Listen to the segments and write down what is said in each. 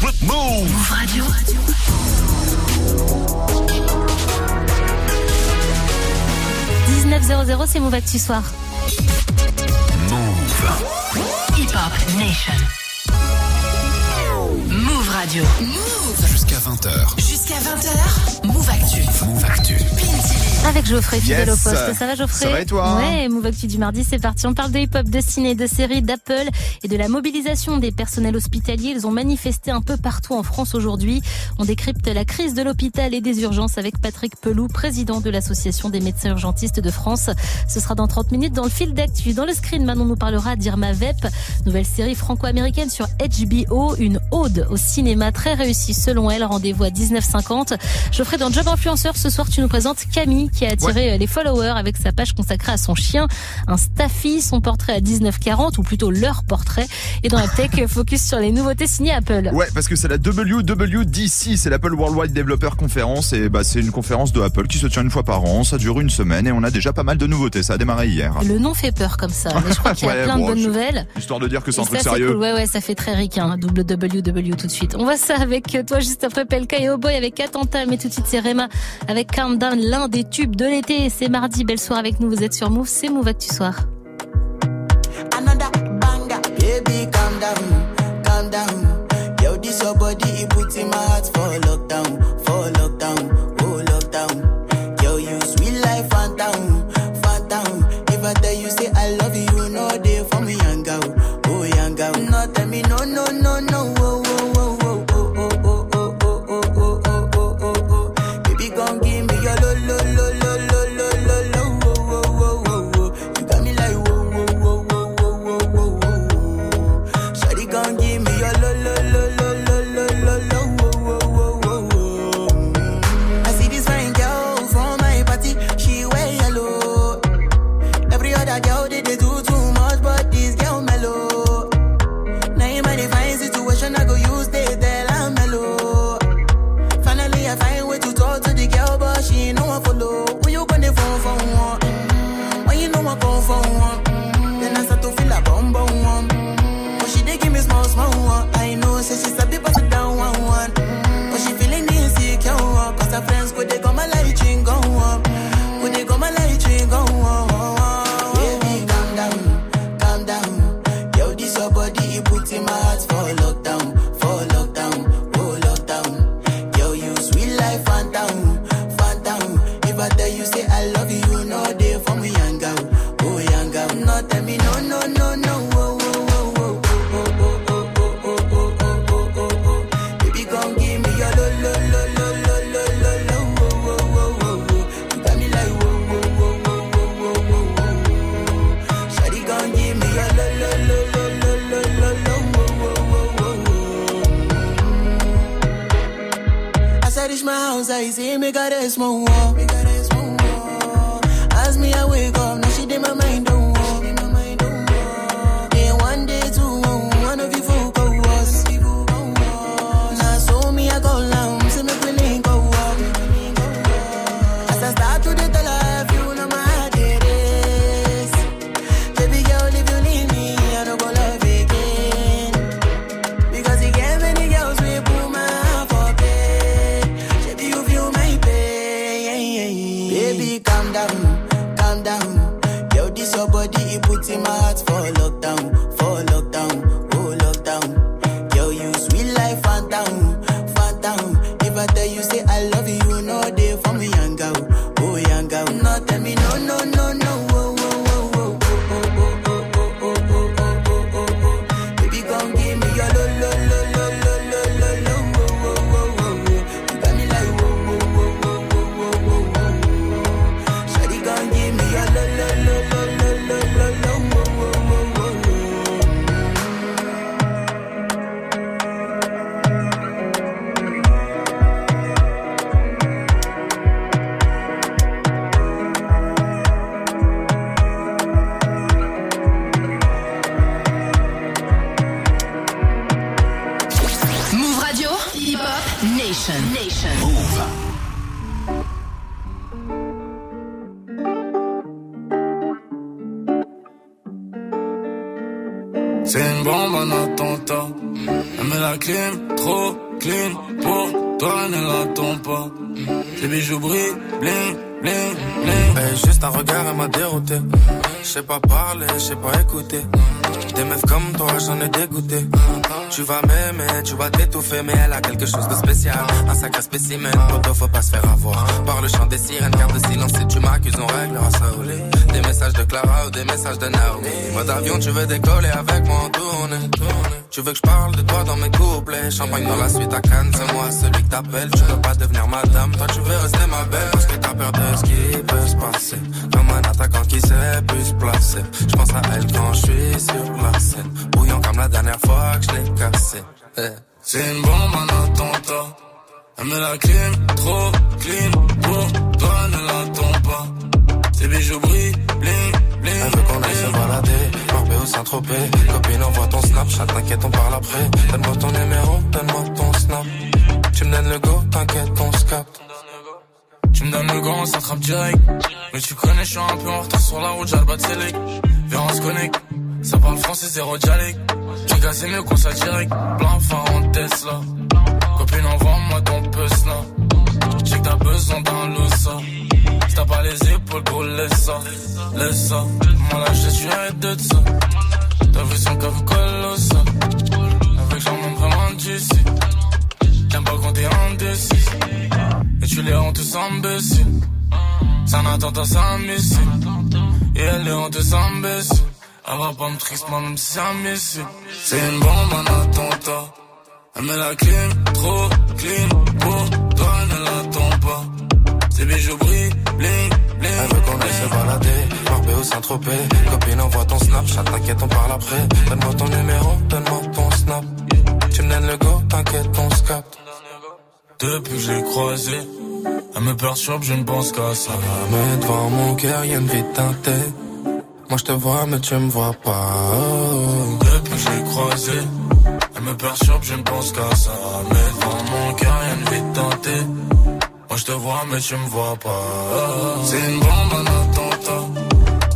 Move Radio. c'est Move Actu Soir. Move. Hip Hop Nation. Move Radio. Move. Jusqu'à 20h. Jusqu'à 20h. Move Actu. Move Actu. Avec Geoffrey, fidèle au poste. Ça va Geoffrey Ça va et toi? Ouais, Move Actu du mardi, c'est parti. On parle de hip-hop, de ciné, de séries, d'Apple et de la mobilisation des personnels hospitaliers. Ils ont manifesté un peu partout en France aujourd'hui. On décrypte la crise de l'hôpital et des urgences avec Patrick Pelou, président de l'association des médecins urgentistes de France. Ce sera dans 30 minutes dans le fil d'actu. Dans le screen, Manon nous parlera d'Irma Vep, nouvelle série franco-américaine sur HBO, une ode au cinéma très réussie selon elle. Rendez-vous à 19h50. Geoffrey, dans Job Influenceur, ce soir, tu nous présentes Camille qui a attiré euh, les followers avec sa page consacrée à son chien, un Staffy, son portrait à 1940 ou plutôt leur portrait. Et dans la tech, focus sur les nouveautés signées Apple. Ouais, parce que c'est la WWDC, c'est l'Apple Worldwide Developer Conference et bah c'est une conférence de Apple qui se tient une fois par an. Ça dure une semaine et on a déjà pas mal de nouveautés. Ça a démarré hier. Le nom fait peur comme ça, mais je crois qu'il y a plein de bonnes nouvelles. Histoire de dire que c'est un truc sérieux. Ouais, ouais, ça fait très ricain. WWW tout de suite. On voit ça avec toi juste après Pelka et Boy avec Attentat, mais tout de suite c'est Rema avec Countdown, l'un des tubes de l'été. C'est mardi, belle soirée avec nous. Vous êtes sur Move, c'est Move Actu Soir. Sais pas parler, je sais pas écouter. Des meufs comme toi, j'en ai dégoûté. Tu vas m'aimer, tu vas t'étouffer, mais elle a quelque chose de spécial. Un sacré spécimen, poto, faut pas se faire avoir. Par le chant des sirènes, garde le silence si tu m'accuses, on réglera ça. Des messages de Clara ou des messages de Naomi. Mode avion, tu veux décoller avec moi en tournée. Tu veux que je parle de toi dans mes couplets. Champagne dans la suite à Cannes, c'est moi celui que t'appelles. Tu veux pas devenir madame, toi tu veux rester ma belle. Parce que t'as peur de ce qui peut se passer. Comme un attaquant qui sait plus se placer. Je pense à elle quand je suis sur la scène. Bouillant comme la dernière fois que je l'ai cassé. Eh. C'est une bombe en attentat. Elle met la clim, trop clean. Pour toi, ne l'attends pas. Tes bijoux brillent, bling, bling. Elle veut qu'on aille se balader, Copine, envoie ton Snapchat, t'inquiète, on parle après. Donne-moi ton numéro, donne-moi ton Snap. Tu me donnes le go, t'inquiète, on se. Tu me donnes le go, on s'attrape direct. Mais tu connais, je suis un peu en retard sur la route, j'ai le. Viens, on se connecte. Ça parle français, zéro dialecte. Tu gars, c'est mieux qu'on. Plein phare en Tesla. Copine, envoie-moi ton puce là. J'ai que t'as besoin d'un losa. Si t'as pas les épaules, gros, laisse ça. Laisse ça. Moi là, je suis arrête de ça. T'as vu son cave colossal. Avec j'en monte vraiment d'ici. J'aime pas quand t'es indécis. Et tu les rends tous imbéciles. C'est un attentat, c'est un missile. Et elle les rend tous imbéciles. Elle va pas me triste, moi même si c'est un missile. C'est une bombe, un attentat. Elle met la clim, trop clean. Pour toi, ne l'attends pas. Tes bijoux brillent, bling, bling. Elle veut qu'on aille se balader, Marbé ou Saint-Tropez. Copine, envoie ton Snapchat, t'inquiète, on parle après. Donne-moi ton numéro, donne-moi ton Snap. Tu me donnes le go, t'inquiète, on se capte. Depuis que je l'ai croisée, elle me perturbe, je ne pense qu'à ça. Mais devant mon cœur, y'a une vie teintée. Moi je te vois, mais tu me vois pas. Depuis que je l'ai croisée, elle me perturbe, je ne pense qu'à ça. Mais devant mon cœur, y'a une vie teintée. Je te vois, mais tu me vois pas. C'est une bombe, un attentat.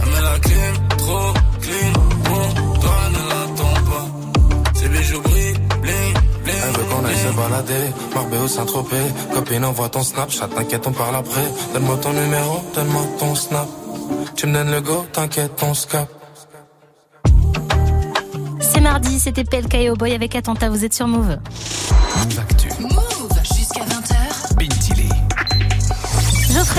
Elle met la clim, trop clean. Pour toi, ne l'attends pas. Ses bijoux brillent, bling, bling. Elle veut qu'on aille se balader, Marbé ou Saint-Tropez. Copine, envoie ton Snapchat, t'inquiète, on parle après. Donne-moi ton numéro, donne-moi ton Snap. Tu me donnes le go, t'inquiète, on se capte. C'est mardi, c'était PLK et Boy avec Attentat, vous êtes sur Move. Move Actu.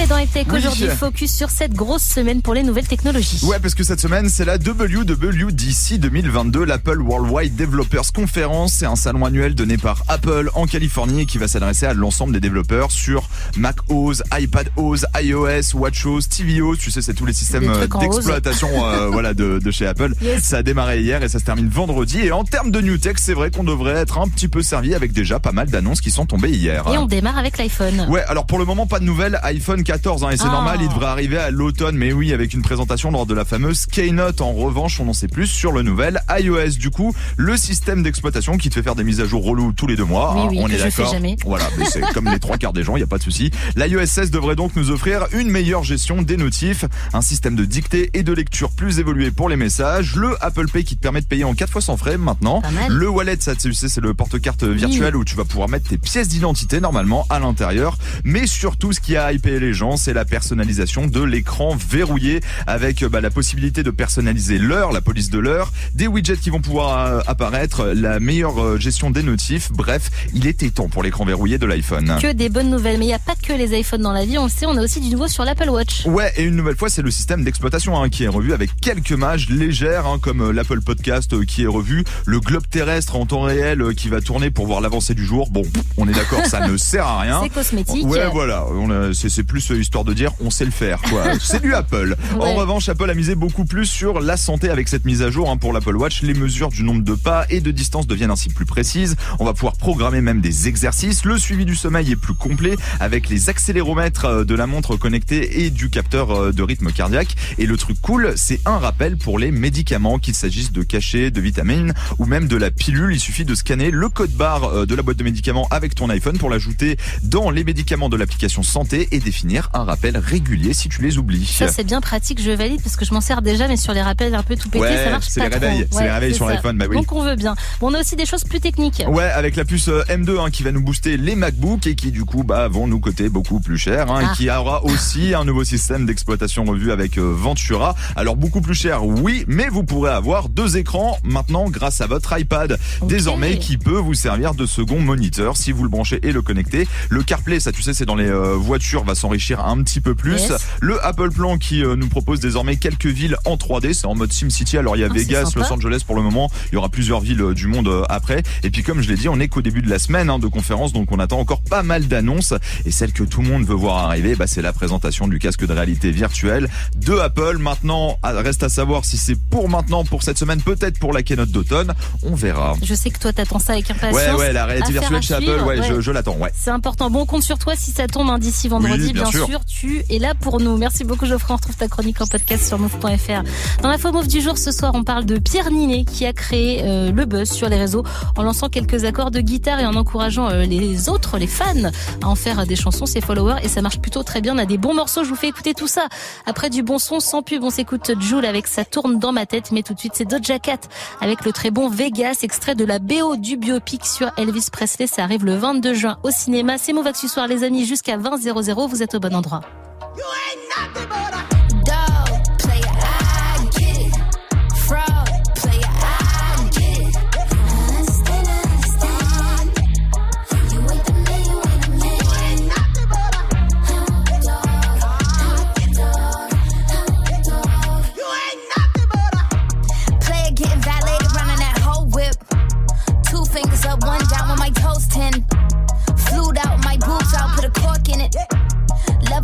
Dans Tech Oui. aujourd'hui focus sur cette grosse semaine pour les nouvelles technologies. Ouais, parce que cette semaine, c'est la WWDC 2022, l'Apple Worldwide Developers Conference. C'est un salon annuel donné par Apple en Californie et qui va s'adresser à l'ensemble des développeurs sur Mac OS, iPad OS, iOS, WatchOS, tvOS. Tu sais, c'est tous les systèmes euh, d'exploitation euh, voilà, de, de chez Apple. Yes. Ça a démarré hier et ça se termine vendredi. Et en termes de New Tech, c'est vrai qu'on devrait être un petit peu servi avec déjà pas mal d'annonces qui sont tombées hier. Et on démarre avec l'iPhone. Ouais, alors pour le moment, pas de nouvelles iPhone 14, hein, et c'est Ah. normal, il devrait arriver à l'automne, mais oui, avec une présentation lors de la fameuse Keynote. En revanche, on en sait plus sur le nouvel iOS. Du coup, le système d'exploitation qui te fait faire des mises à jour relou tous les deux mois. Oui, hein, oui, on est d'accord. jamais. Voilà, mais c'est comme les trois quarts des gens, il y a pas de souci. L'iOS 16 devrait donc nous offrir une meilleure gestion des notifs, un système de dictée et de lecture plus évolué pour les messages, le Apple Pay qui te permet de payer en 4 fois sans frais maintenant, le wallet, ça tu sais, c'est le porte-carte virtuel où tu vas pouvoir mettre tes pièces d'identité normalement à l'intérieur. Mais surtout, ce qui a hypé les gens, c'est la personnalisation de l'écran verrouillé avec bah, la possibilité de personnaliser l'heure, la police de l'heure, des widgets qui vont pouvoir euh, apparaître, la meilleure euh, gestion des notifs. Bref, il était temps pour l'écran verrouillé de l'iPhone. Que des bonnes nouvelles, mais il n'y a pas que les iPhones dans la vie, on le sait, on a aussi du nouveau sur l'Apple Watch. Ouais, et une nouvelle fois, c'est le système d'exploitation hein, qui est revu avec quelques mages légères, hein, comme euh, l'Apple Podcast euh, qui est revu, le globe terrestre en temps réel euh, qui va tourner pour voir l'avancée du jour. Bon, on est d'accord, ça ne sert à rien. C'est cosmétique. Ouais, voilà. C'est plus histoire de dire on sait le faire. quoi. c'est du Apple. En revanche, Apple a misé beaucoup plus sur la santé avec cette mise à jour hein, pour l'Apple Watch. Les mesures du nombre de pas et de distance deviennent ainsi plus précises. On va pouvoir programmer même des exercices. Le suivi du sommeil est plus complet avec les accéléromètres euh, de la montre connectée et du capteur euh, de rythme cardiaque. Et le truc cool, c'est un rappel pour les médicaments, qu'il s'agisse de cachets, de vitamines ou même de la pilule. Il suffit de scanner le code barre euh, de la boîte de médicaments avec ton iPhone pour l'ajouter dans les médicaments de l'application santé et définir obtenir un rappel régulier si tu les oublies. Ça, c'est bien pratique, je valide parce que je m'en sers déjà, mais sur les rappels un peu tout Ouais, ça marche c'est pas les réveils, c'est les réveils sur l'iPhone, bah oui. Donc on veut bien. Bon, on a aussi des choses plus techniques. Ouais, avec la puce euh, M2 hein, qui va nous booster les MacBooks et qui du coup bah, vont nous coûter beaucoup plus cher hein, Ah. et qui aura aussi un nouveau système d'exploitation revu avec euh, Ventura. Alors beaucoup plus cher, oui, mais vous pourrez avoir deux écrans maintenant grâce à votre iPad désormais qui peut vous servir de second moniteur si vous le branchez et le connectez. Le CarPlay, ça tu sais, c'est dans les euh, voitures, va s'enrichir un petit peu plus. Yes. Le Apple Plan qui euh, nous propose désormais quelques villes en 3D, c'est en mode SimCity. Alors il y a Ah, Vegas. Los Angeles pour le moment. Il y aura plusieurs villes euh, du monde euh, après. Et puis comme je l'ai dit, on est qu'au début de la semaine hein, de conférence, donc on attend encore pas mal d'annonces. Et celle que tout le monde veut voir arriver, bah, c'est la présentation du casque de réalité virtuelle de Apple. Maintenant, reste à savoir si c'est pour maintenant, pour cette semaine, peut-être pour la keynote d'automne. On verra. Je sais que toi, t'attends ça avec impatience. Ouais, ouais, la réalité virtuelle chez Apple, ouais, ouais. Je, je l'attends, ouais. C'est important. Bon, on compte sur toi si ça tombe hein, d'ici vendredi. Oui, bien sûr. Tu es là pour nous. Merci beaucoup, Geoffrey. On retrouve ta chronique en podcast sur move.fr. Dans la Move du jour, ce soir, on parle de Pierre Ninet qui a créé euh, le buzz sur les réseaux en lançant quelques accords de guitare et en encourageant euh, les autres, les fans, à en faire des chansons, ses followers. Et ça marche plutôt très bien. On a des bons morceaux. Je vous fais écouter tout ça. Après du bon son, sans pub, on s'écoute Joule avec Ça tourne dans ma tête. Mais tout de suite, c'est Doja Cat avec le très bon Vegas, extrait de la BO du biopic sur Elvis Presley. Ça arrive le 22 juin au cinéma. C'est Move Actu Soir, les amis, jusqu'à 20 00. Vous êtes au bon endroit.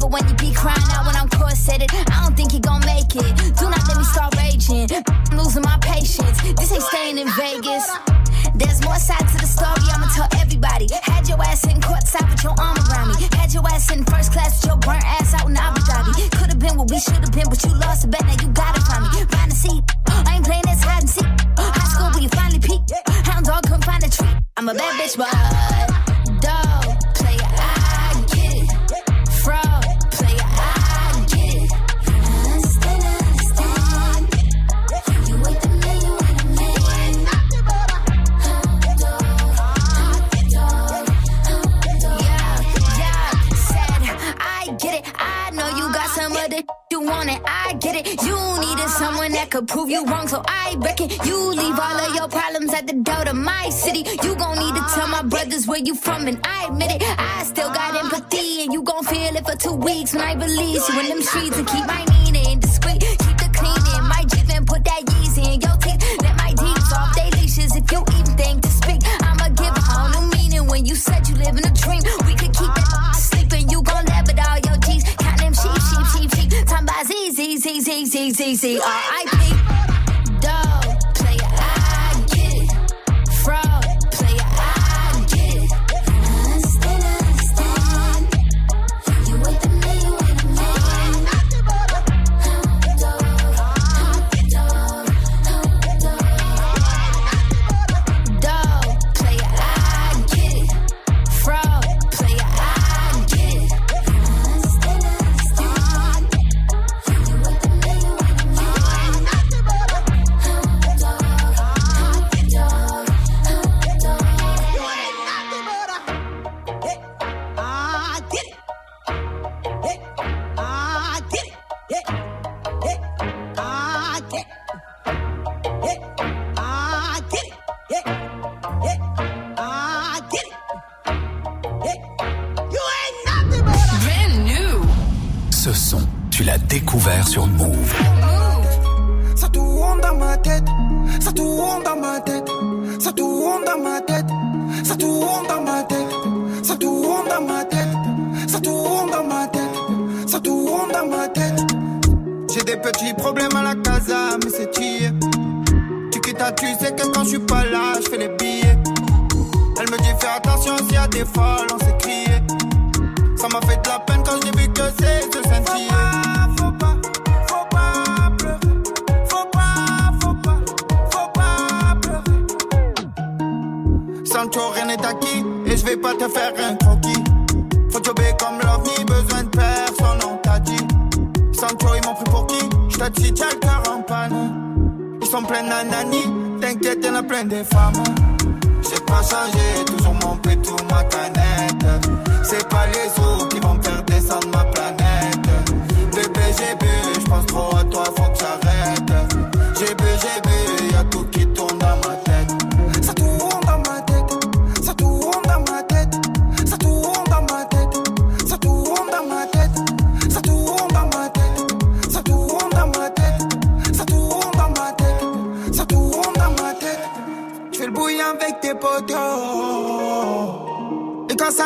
It when you be crying out when I'm corseted. I don't think you gon' make it. Do not let me start raging. I'm losing my patience. This ain't staying in Vegas. There's more sides to the story, I'ma tell everybody. Had your ass sitting courtside with your arm around me. Had your ass in first class with your burnt ass out in Abu Dhabi. Could've been what we should've been, but you lost the bet, now you gotta find me. Find a seat. I ain't playing this hide and seek. High school where you finally peak. Hound dog couldn't find a treat. I'm a bad bitch, but other you want it. I get it. You needed someone that could prove you wrong, so I reckon you leave all of your problems at the door to my city. You gon' need to tell my brothers where you from, and I admit it. I still got empathy, and you gon' feel it for two weeks when I release you in them streets and keep my meaning discreet. Keep the cleaning, my Jeep and put that Yeezy in your teeth. easy. What? Panne. Ils sont pleins d'anani, t'inquiète, y'en a plein des femmes. J'ai pas changé, toujours mon pétou, ma canette. C'est pas les autres qui vont faire descendre ma planète. Bébé, j'ai bu, j'pense trop à toi, faut que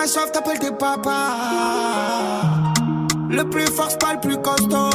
Chauffe, t'appelles tes papas. Le plus fort, c'est pas le plus costaud.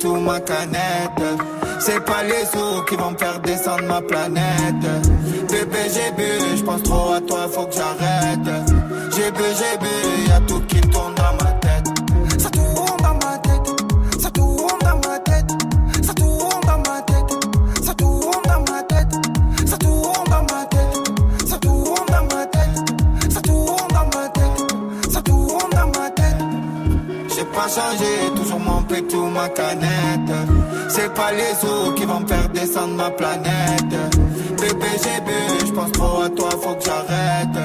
Pétou, ma canette. C'est pas les sous qui vont me faire descendre ma planète. Bébé, j'ai bu, j'pense trop à toi, faut que j'arrête. J'ai bu, j'ai bu, pétou, ma canette. C'est pas les autres qui vont me faire descendre ma planète. Bébé, j'ai bu, j'pense trop à toi, faut que j'arrête.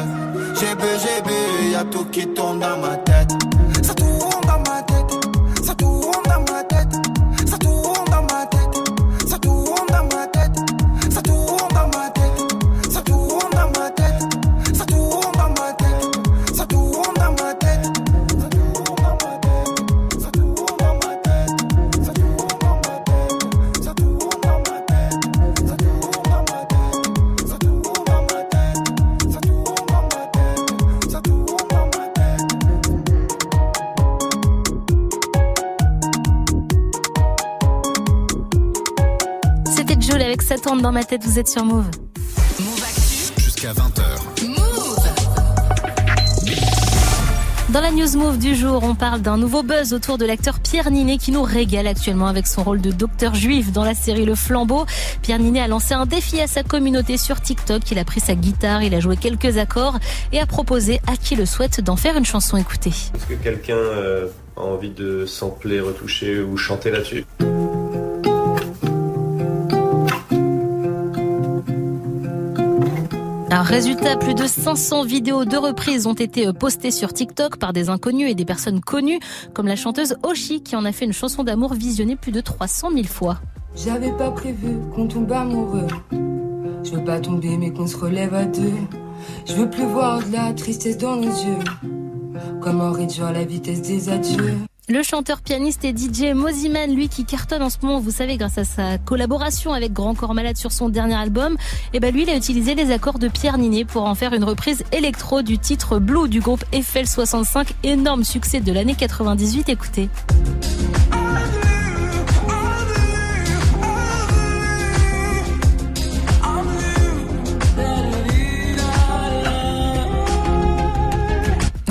J'ai bu, j'ai bu, y'a tout qui tourne dans ma tête. Tourne dans ma tête, vous êtes sur Move. Jusqu'à 20h. Dans la news move du jour, on parle d'un nouveau buzz autour de l'acteur Pierre Ninet qui nous régale actuellement avec son rôle de docteur juif dans la série Le Flambeau. Pierre Ninet a lancé un défi à sa communauté sur TikTok. Il a pris sa guitare, il a joué quelques accords et a proposé à qui le souhaite d'en faire une chanson. Écoutez. Est-ce que quelqu'un euh, a envie de sampler, retoucher ou chanter là-dessus? Un résultat, plus de 500 vidéos de reprises ont été postées sur TikTok par des inconnus et des personnes connues, comme la chanteuse Oshi qui en a fait une chanson d'amour visionnée plus de 300 000 fois. J'avais pas prévu qu'on tombe amoureux. Je veux pas tomber, mais qu'on se relève à deux. Je veux plus voir de la tristesse dans nos yeux. Comment réduire la vitesse des adieux? Le chanteur, pianiste et DJ Moziman, lui qui cartonne en ce moment, vous savez, grâce à sa collaboration avec Grand Corps Malade sur son dernier album, et ben lui, il a utilisé les accords de Pierre Ninet pour en faire une reprise électro du titre Blue du groupe Eiffel 65, énorme succès de l'année 98. Écoutez.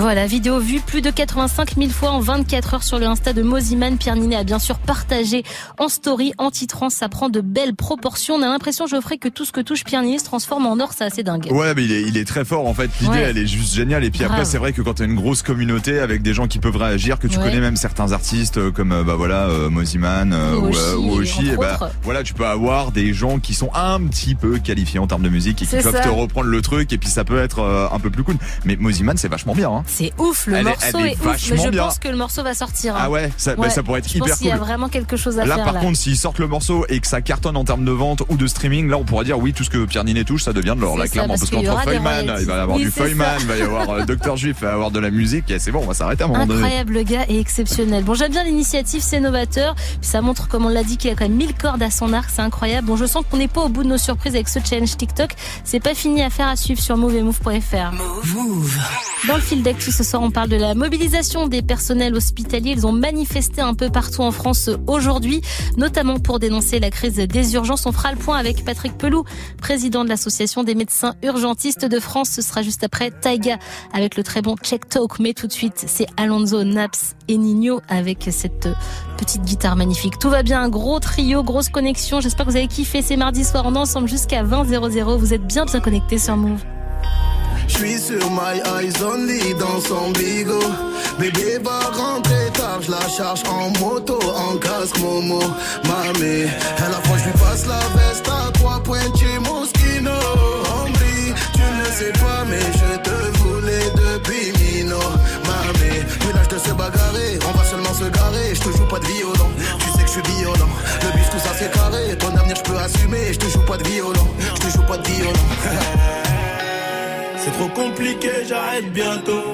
Voilà, vidéo vue plus de 85 000 fois en 24 heures sur le Insta de Moziman. Pierre Ninet a bien sûr partagé en story, en titrant, ça prend de belles proportions. On a l'impression, Geoffrey, que tout ce que touche Pierre Ninet se transforme en or, c'est assez dingue. Ouais, mais il est, il est très fort en fait. L'idée, Ouais. elle est juste géniale. Et puis après, c'est vrai que quand t'as une grosse communauté avec des gens qui peuvent réagir, que tu Ouais. connais même certains artistes euh, comme euh, bah voilà euh, Moziman euh, Ou euh, Oshi, ou Oshi, entre et bah autres. voilà, tu peux avoir des gens qui sont un petit peu qualifiés en termes de musique et qui peuvent ça. te reprendre le truc. Et puis ça peut être un peu plus cool. Mais Moziman, c'est vachement bien. Hein. C'est ouf, le Elle est- morceau elle est est, ouf, mais je bien. pense que le morceau va sortir. hein. Ah ouais, ça, bah, ça pourrait être je hyper pense qu'il y a cool. vraiment quelque chose à Là, faire par là. contre, s'ils sortent le morceau et que ça cartonne en termes de vente ou de streaming, là, on pourrait dire oui, tout ce que Pierre Ninet touche, ça devient de l'or, là, ça, clairement. parce qu'entre Feuilleman, royalties. il va y avoir Oui, du ça. il va y avoir Docteur Juif, il va y avoir de la musique, et c'est bon, on va s'arrêter à un moment donné. Incroyable, le gars est exceptionnel. Bon, j'aime bien l'initiative, c'est novateur. Puis ça montre, comme on l'a dit, qu'il a quand même mille cordes à son arc. C'est incroyable. Bon, je sens qu'on n'est pas au bout de nos surprises avec ce challenge TikTok. C'est pas fini à faire à suivre sur moveemove.fr. Dans le fil ce soir, on parle de la mobilisation des personnels hospitaliers. Ils ont manifesté un peu partout en France aujourd'hui, notamment pour dénoncer la crise des urgences. On fera le point avec Patrick Pelou, président de l'association des médecins urgentistes de France. Ce sera juste après Taiga avec le très bon Check Talk. Mais tout de suite, c'est Alonso, Naps et Nino avec cette petite guitare magnifique. Tout va bien, un gros trio, grosse connexion. J'espère que vous avez kiffé. C'est mardi soir, on est ensemble jusqu'à 20 00. Vous êtes bien bien connectés sur Move. Je suis sur my eyes only dans son bigot. Bébé va rentrer tard, je la charge en moto, en casque Momo. Mamie, elle a fois je lui passe la veste à trois points chez Moschino. Hombre, tu ne sais pas, mais je te voulais depuis Mino. Là je te sais bagarrer, on va seulement se garer. Je te joue pas de violon, tu sais que je suis violent. Le bus tout ça c'est carré, ton avenir je peux assumer. Je te joue pas de violon, je te joue pas de violon. Trop compliqué, j'arrête bientôt.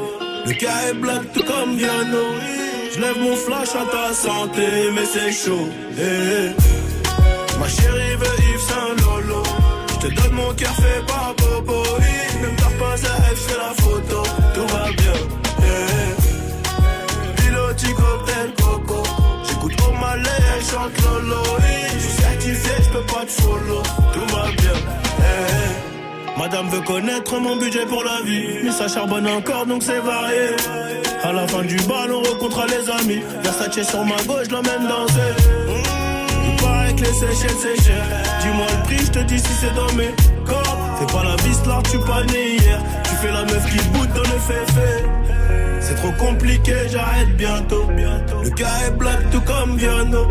Le cas est black tout comme Viano. Je lève mon flash à ta santé, mais c'est chaud. Eh. Ma chérie veut Yves Saint Lolo. Je te donne mon cœur fait par Bobo. Ne me tarde pas à F, fais la photo. Tout va bien. Eh, Piloti cocktail coco. J'écoute au malais, elle chante Lolo. Je suis certifié, je peux pas te follow. Madame veut connaître mon budget pour la vie. Mais ça charbonne encore donc c'est varié. À la fin du bal, on rencontre les amis. Versace sur ma gauche, l'emmène danser. Il paraît que les Seychelles c'est cher. Dis-moi le prix, je te dis si c'est dans mes corps. Fais pas la vis là, tu pas né hier. Tu fais la meuf qui boude dans le féfé. C'est trop compliqué, j'arrête bientôt. Le cas est black tout comme Viano.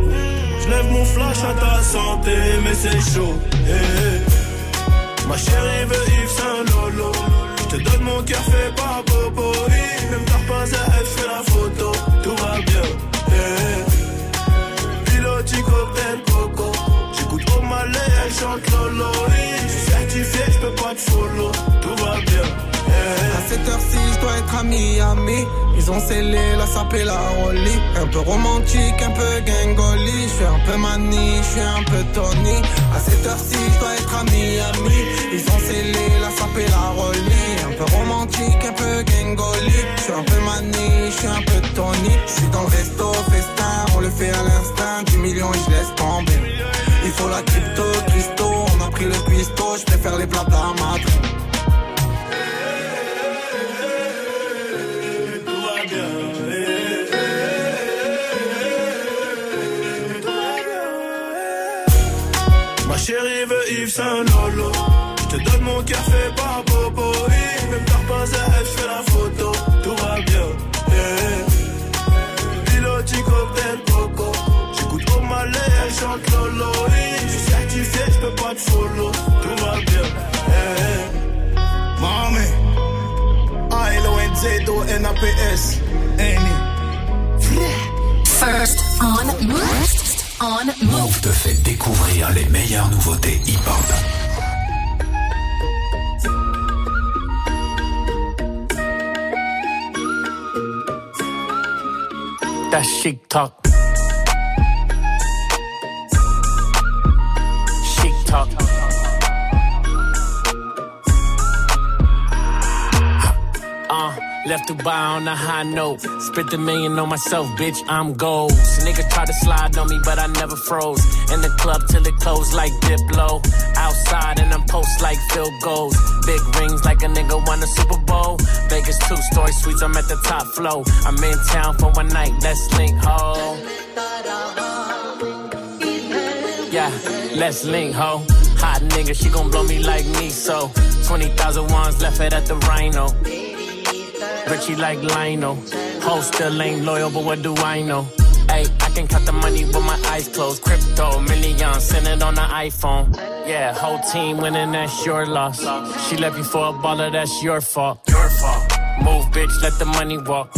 Je lève mon flash à ta santé, mais c'est chaud. Eh, eh. Ma chérie veut Yves Saint Lolo. Je te donne mon cœur fait par Bobo. Ne me tarde pas à elle, fais la photo. Tout va bien. Eh. Piloti cocktail coco. J'écoute au malais, elle chante Lolo. Je suis certifié, je peux pas te follow. Tout va bien. À cette heure-ci, je dois être à Miami. Ils ont scellé la sapé la rolly. Un peu romantique, un peu gangoli. Je suis un peu mani, je suis un peu Tony. À cette heure-ci, je dois être à Miami. Ils ont scellé Annie. First on Move. On Move. Move te fait découvrir les meilleures nouveautés hip-hop. That chic talk. Dubai on a high note. Spent a million on myself, bitch. I'm gold. Nigga tried to slide on me, but I never froze. In the club till it closed like Diplo. Outside and I'm post like field goals. Big rings like a nigga won a Super Bowl. Vegas two story suites, I'm at the top flow. I'm in town for one night, let's link ho. Yeah, let's link ho. Hot nigga, she gon' blow me like me so. 20,000 ones left it at the Rhino. Richie like Lionel. Ho still ain't loyal, but what do I know? Hey, I can count the money with my eyes closed. Crypto, millions, send it on the iPhone. Yeah, whole team winning, that's your loss. She left you for a baller, that's your fault. Your fault. Move, bitch, let the money walk.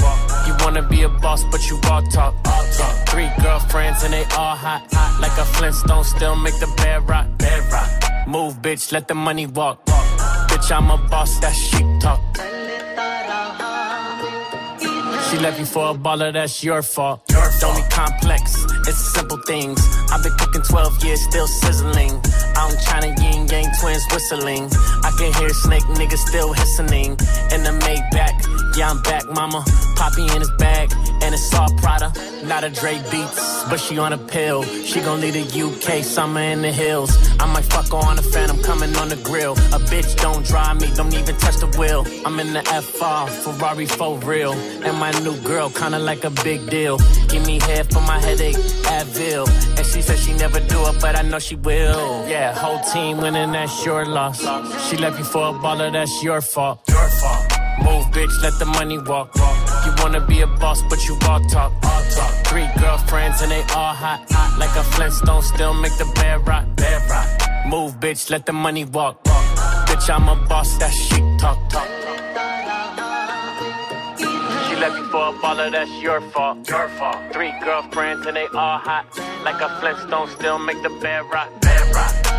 You wanna be a boss, but you all talk. All talk. Three girlfriends and they all hot. hot. Like a Flintstone, still make the bed rock. Bed rock. Move, bitch, let the money walk. Bitch, I'm a boss, that shit talk. She left you for a baller, that's your fault. Don't be complex, it's simple things. I've been cooking 12 years, still sizzling. I'm China yin yang twins whistling. I can hear snake niggas still hissing in the Maybach. Yeah, I'm back, mama. Poppy in his bag, and it's all Prada. Not a Dre beats, but she on a pill. She gon' leave the UK summer in the hills. I might fuck her on the phantom coming on the grill. A bitch don't drive me, don't even touch the wheel. I'm in the FR, Ferrari for real. And my new girl, kinda like a big deal. Give me head for my headache, Advil. And she said she never do it, but I know she will. Yeah, whole team winning, that your loss. She left you for a baller, that's your fault. Your fault. Move, bitch, let the money walk. You wanna be a boss, but you all talk. All talk. Three girlfriends and they all hot. Like a Flintstone, still make the bed rock. Bed rock. Move, bitch, let the money walk. Bitch, I'm a boss, that shit talk. talk. She left you for a baller, that's your fault. Your fault. Three girlfriends and they all hot. Like a Flintstone, still make the bed rock. Bed rock.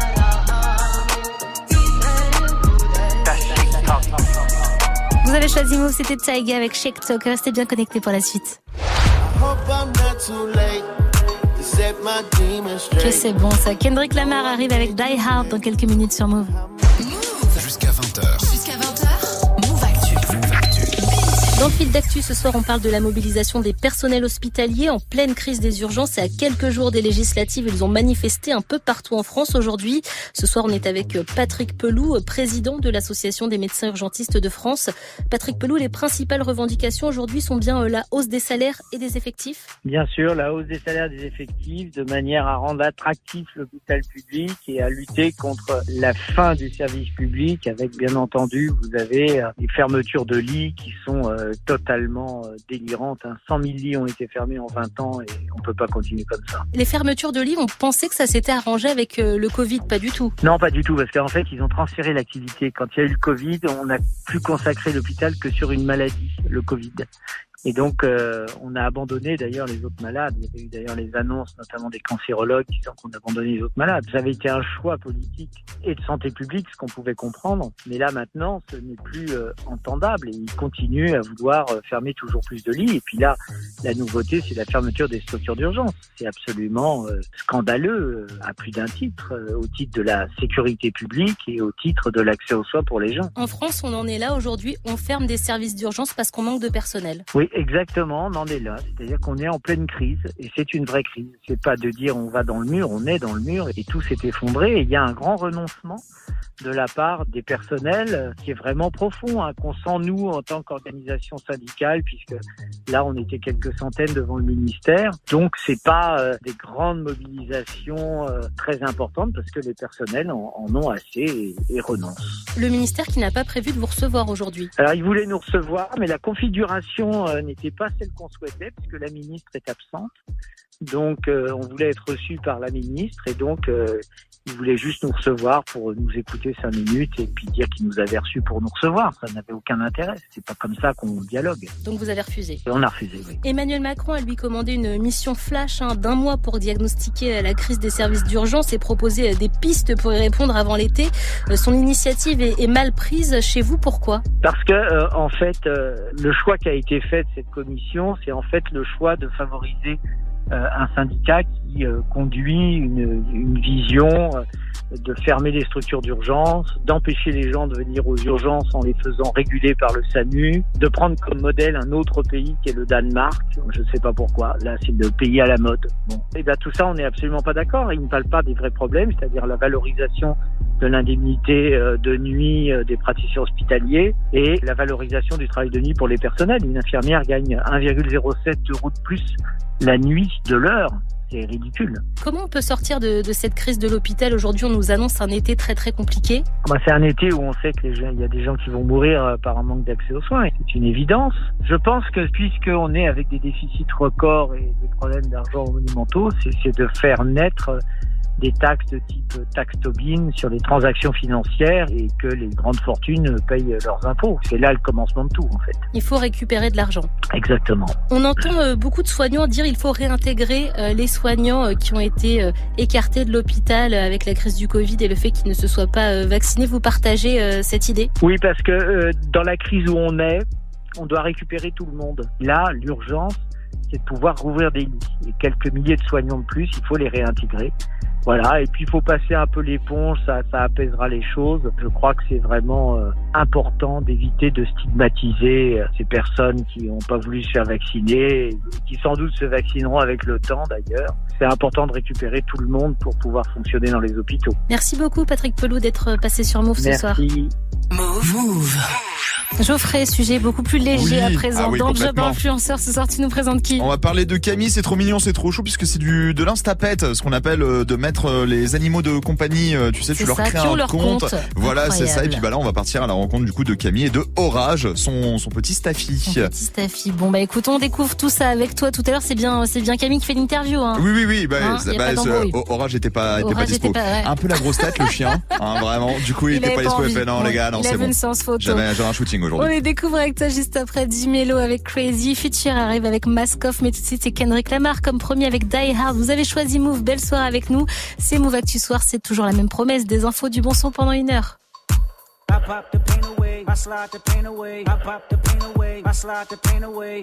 Vous avez choisi Move, c'était Taiga avec Shake Talk. Restez bien connectés pour la suite. Que c'est bon ça. Kendrick Lamar arrive avec Die Hard dans quelques minutes sur Move. Dans le fil d'actu, ce soir, on parle de la mobilisation des personnels hospitaliers en pleine crise des urgences et à quelques jours des législatives. Ils ont manifesté un peu partout en France aujourd'hui. Ce soir, on est avec Patrick Pelou, président de l'Association des médecins urgentistes de France. Patrick Pelou, les principales revendications aujourd'hui sont bien euh, la hausse des salaires et des effectifs? Bien sûr, la hausse des salaires des effectifs de manière à rendre attractif l'hôpital public et à lutter contre la fin du service public avec bien entendu, vous avez euh, des fermetures de lits qui sont euh, totalement euh, délirantes. hein. 100 000 lits ont été fermés en 20 ans et on peut pas continuer comme ça. Les fermetures de lits, on pensait que ça s'était arrangé avec euh, le Covid, pas du tout. Non, pas du tout, parce qu'en fait, ils ont transféré l'activité. Quand il y a eu le Covid, on n'a plus consacré l'hôpital que sur une maladie, le Covid. Et donc, euh, on a abandonné d'ailleurs les autres malades. Il y avait eu d'ailleurs les annonces, notamment des cancérologues, disant qu'on abandonnait les autres malades. Ça avait été un choix politique et de santé publique, ce qu'on pouvait comprendre. Mais là, maintenant, ce n'est plus euh, entendable. Et ils continuent à vouloir euh, fermer toujours plus de lits. Et puis là, la nouveauté, c'est la fermeture des structures d'urgence. C'est absolument euh, scandaleux euh, à plus d'un titre, euh, au titre de la sécurité publique et au titre de l'accès aux soins pour les gens. En France, on en est là aujourd'hui. On ferme des services d'urgence parce qu'on manque de personnel. Oui, exactement, on en est là. C'est-à-dire qu'on est en pleine crise et c'est une vraie crise. C'est pas de dire on va dans le mur, on est dans le mur et tout s'est effondré. Et il y a un grand renoncement de la part des personnels euh, qui est vraiment profond, hein, qu'on sent nous en tant qu'organisation syndicale, puisque là on était quelques centaines devant le ministère. Donc c'est pas euh, des grandes mobilisations euh, très importantes parce que les personnels en, en ont assez et, et renoncent. Le ministère qui n'a pas prévu de vous recevoir aujourd'hui. Alors, ils voulaient nous recevoir, mais la configuration euh, n'était pas celle qu'on souhaitait, puisque la ministre est absente. Donc, euh, on voulait être reçu par la ministre, et donc, euh, ils voulaient juste nous recevoir pour nous écouter cinq minutes, et puis dire qu'ils nous avaient reçus pour nous recevoir. Ça n'avait aucun intérêt. C'est pas comme ça qu'on dialogue. Donc vous avez refusé. Et on a refusé, oui. Emmanuel Macron a lui commandé une mission flash hein, d'un mois pour diagnostiquer euh, la crise des services d'urgence et proposer des pistes pour y répondre avant l'été. Euh, Son initiative est, est mal prise chez vous. Pourquoi? Parce que, en fait, le choix qui a été fait de cette commission, c'est en fait le choix de favoriser un syndicat qui euh, conduit une, une vision euh, de fermer les structures d'urgence, d'empêcher les gens de venir aux urgences en les faisant réguler par le SAMU, de prendre comme modèle un autre pays qui est le Danemark. Je ne sais pas pourquoi. Là, c'est le pays à la mode. Bon. Et ben tout ça, on n'est absolument pas d'accord. Il ne parle pas des vrais problèmes, c'est-à-dire la valorisation de l'indemnité euh, de nuit euh, des praticiens hospitaliers et la valorisation du travail de nuit pour les personnels. Une infirmière gagne 1,07 euros de plus la nuit de l'heure. C'est ridicule. Comment on peut sortir de, de cette crise de l'hôpital? Aujourd'hui, on nous annonce un été très très compliqué. Bah, c'est un été où on sait que les gens, il y a des gens qui vont mourir euh, par un manque d'accès aux soins. C'est une évidence. Je pense que puisqu'on est avec des déficits records et des problèmes d'argent monumentaux, c'est de faire naître des taxes de type taxe Tobin sur les transactions financières et que les grandes fortunes payent leurs impôts. C'est là le commencement de tout, en fait. Il faut récupérer de l'argent. Exactement. On entend euh, beaucoup de soignants dire il faut réintégrer euh, les soignants euh, qui ont été écartés de l'hôpital avec la crise du Covid et le fait qu'ils ne se soient pas vaccinés. Vous partagez cette idée? Oui, parce que dans la crise où on est, on doit récupérer tout le monde. Là, l'urgence, c'est de pouvoir rouvrir des lits. Et quelques milliers de soignants de plus, il faut les réintégrer. Voilà, et puis il faut passer un peu l'éponge, ça, ça apaisera les choses. Je crois que c'est vraiment euh, important d'éviter de stigmatiser euh, ces personnes qui n'ont pas voulu se faire vacciner, et qui sans doute se vaccineront avec le temps d'ailleurs. C'est important de récupérer tout le monde pour pouvoir fonctionner dans les hôpitaux. Merci beaucoup Patrick Pelou d'être passé sur Move ce soir. Merci. Move. Geoffrey, sujet beaucoup plus léger Oui. à présent. Ah oui, Dans le job influenceur, ce soir, tu nous présentes qui On va parler de Camille, c'est trop mignon, c'est trop chou puisque c'est du de l'instapet, ce qu'on appelle euh, de mettre euh, les animaux de compagnie, euh, tu sais, tu leur ça, crées un leur compte. compte. Voilà, c'est ça. Et puis bah là, on va partir à la rencontre du coup de Camille et de Orage, son son petit staffy. Petit Staffy. Bon bah écoute, on découvre tout ça avec toi tout à l'heure. C'est bien, c'est bien Camille qui fait l'interview. Hein. Oui, oui, oui. Bah, Hein, bah, pas Orage était pas, était pas dispo. était pas- ouais. Un peu la grosse tête, le chien. Hein, vraiment. Du coup, il, Il était pas dispo. Non, les gars, non, c'est bon. j'avais un shooting On aujourd'hui. les découvre avec toi juste après 10 mélos avec Crazy. Future arrive avec Maskoff, mais tout de suite c'est Kendrick Lamar comme premier avec Die Hard. Vous avez choisi Move. Belle soirée avec nous. C'est Move Actu Soir. C'est toujours la même promesse. Des infos du bon son pendant une heure. I pop the pain away, I slide the pain away. I pop the pain away, I slide the pain away.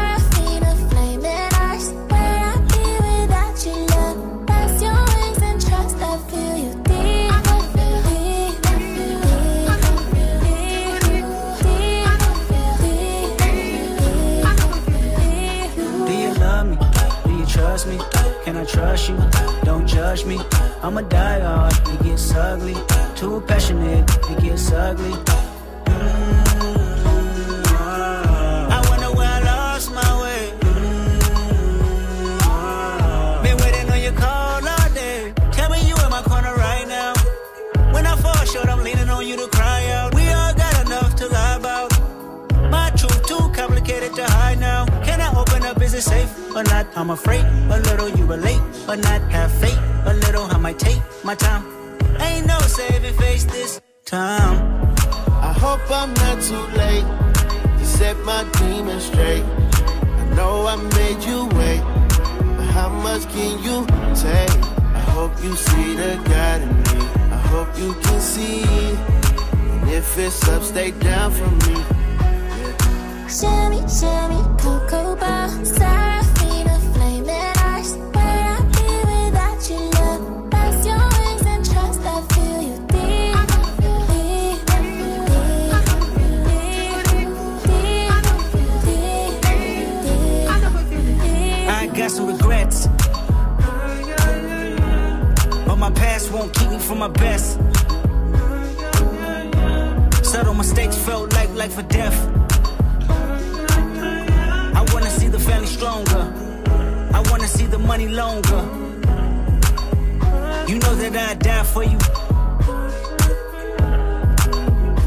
I for you.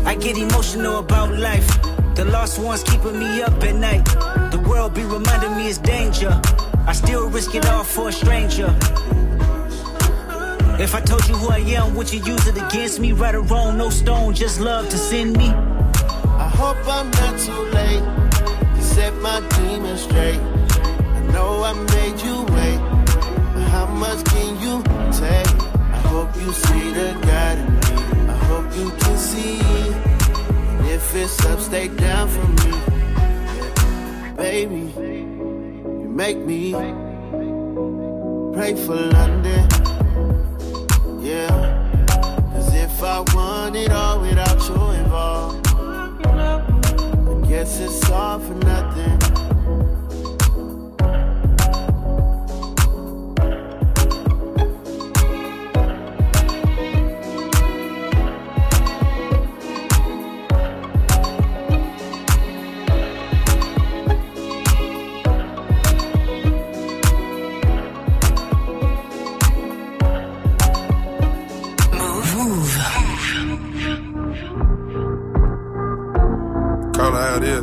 I get emotional about life. The lost ones keeping me up at night. The world be reminding me it's danger. I still risk it all for a stranger. If I told you who I am, would you use it against me? Right or wrong, no stone, just love to send me. I hope I'm not too late to set my demons straight. I know I made you wait, how much you see the God in me. I hope you can see. And if it's up, stay down from me. Yeah. Baby, you make me pray for London. Yeah. Cause if I want it all without you involved, I guess it's all for nothing.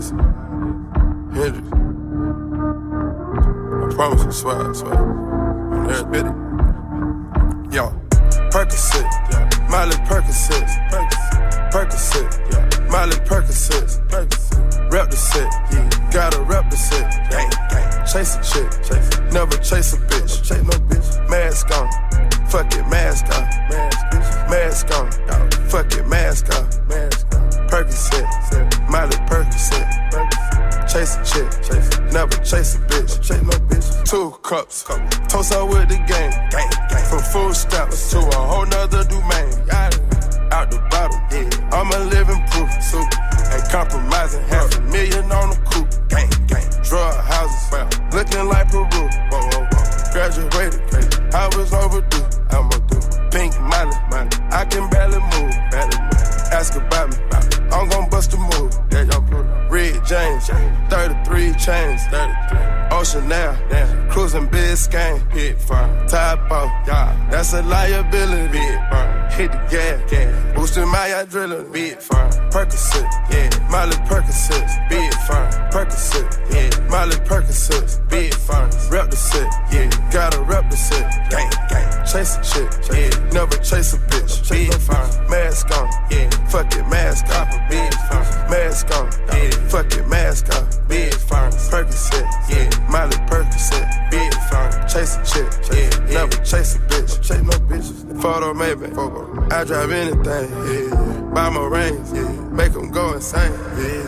Hit it. I promise you, swag, swag. Chase. never chase a bitch. Chase no bitch. Two cups, toast up with the game, gang, gang. From food stamps to a whole nother domain. Out the bottom, yeah. I'm a living proof, super. Ain't compromising, half a million on the coupe, gang, gang. Drug houses, well, looking like Peru. Whoa, whoa, whoa. Graduated, I was overdue. I'm a do. Pink money, money. I can barely move, barely move. Ask about me, I'm gon' bust a move. Yeah, y'all blue. Red James, 33 chains, 33. Ocean now, cruising Biscayne, hit fire. Top off, that's a liability. Hit the gas, boosting my adrenaline. Big fire. Percocet, yeah, Miley Percocet, big fire. Percocet, yeah, Miley Percocet, big fire. Rep the set, yeah, gotta rep the set. Gang, gang, chase a chick, yeah, never chase a bitch. Big fire. Mask on, yeah, fuck it, mask off. Big fire. Mask on, yeah, fuck it, mask off. Big fire. Percocet, yeah, Miley Percocet, big fire. Chase a chick, yeah, never chase a bitch. Chase no bitches. Photo maybe, I drive anything, yeah. Buy my rings, yeah. Make them go insane, yeah.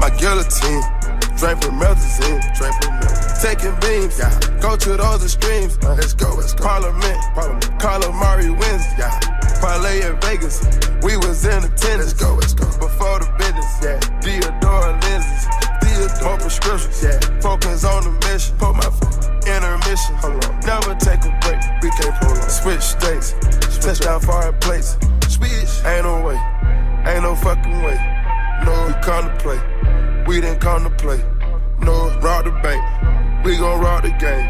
My guillotine, draped with melazine, draped with melazine. Taking beams, yeah. Go to those extremes, uh, let's go, let's go. Parliament, Parliament. Carla Murray wins, yeah. Parlay in Vegas, we was in attendance. Let's go, let's go. Before the business, yeah. Theodora lenses, Theodora more prescriptions, yeah. Focus on the mission, put my intermission. Hold on, never take a break. We can't prolong. Switch states, touchdown foreign plates. Switch, ain't no way, ain't no fucking way. No, we come to play. We didn't come to play. No, rob the bank. We gon' rock the game.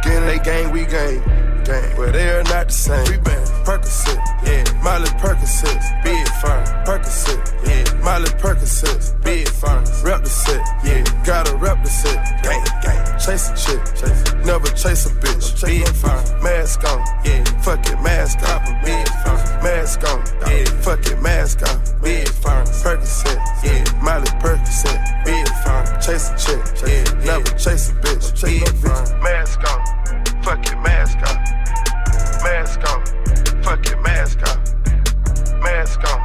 Again, they gang, we gang. Gang. But they are not the same. Percocet, yeah. Miley Percocet, big fine. Percocet, yeah. Miley Percocet, big fine. Rep the set, yeah. Gotta rep the set. Gang, gang. Chase a chick, chase. never chase a bitch. Big fine. Mask on, yeah. Fuck it, mask off. Big fine. Mask on, yeah. Fuck it, mask off. Big fine. Percocet, yeah. Miley Percocet, big fine. Chase a chick, chase. yeah. Never chase a bitch. Big fine. Mask on, fuck it, mask off. Mask on, fuck it, mask off. Mask on,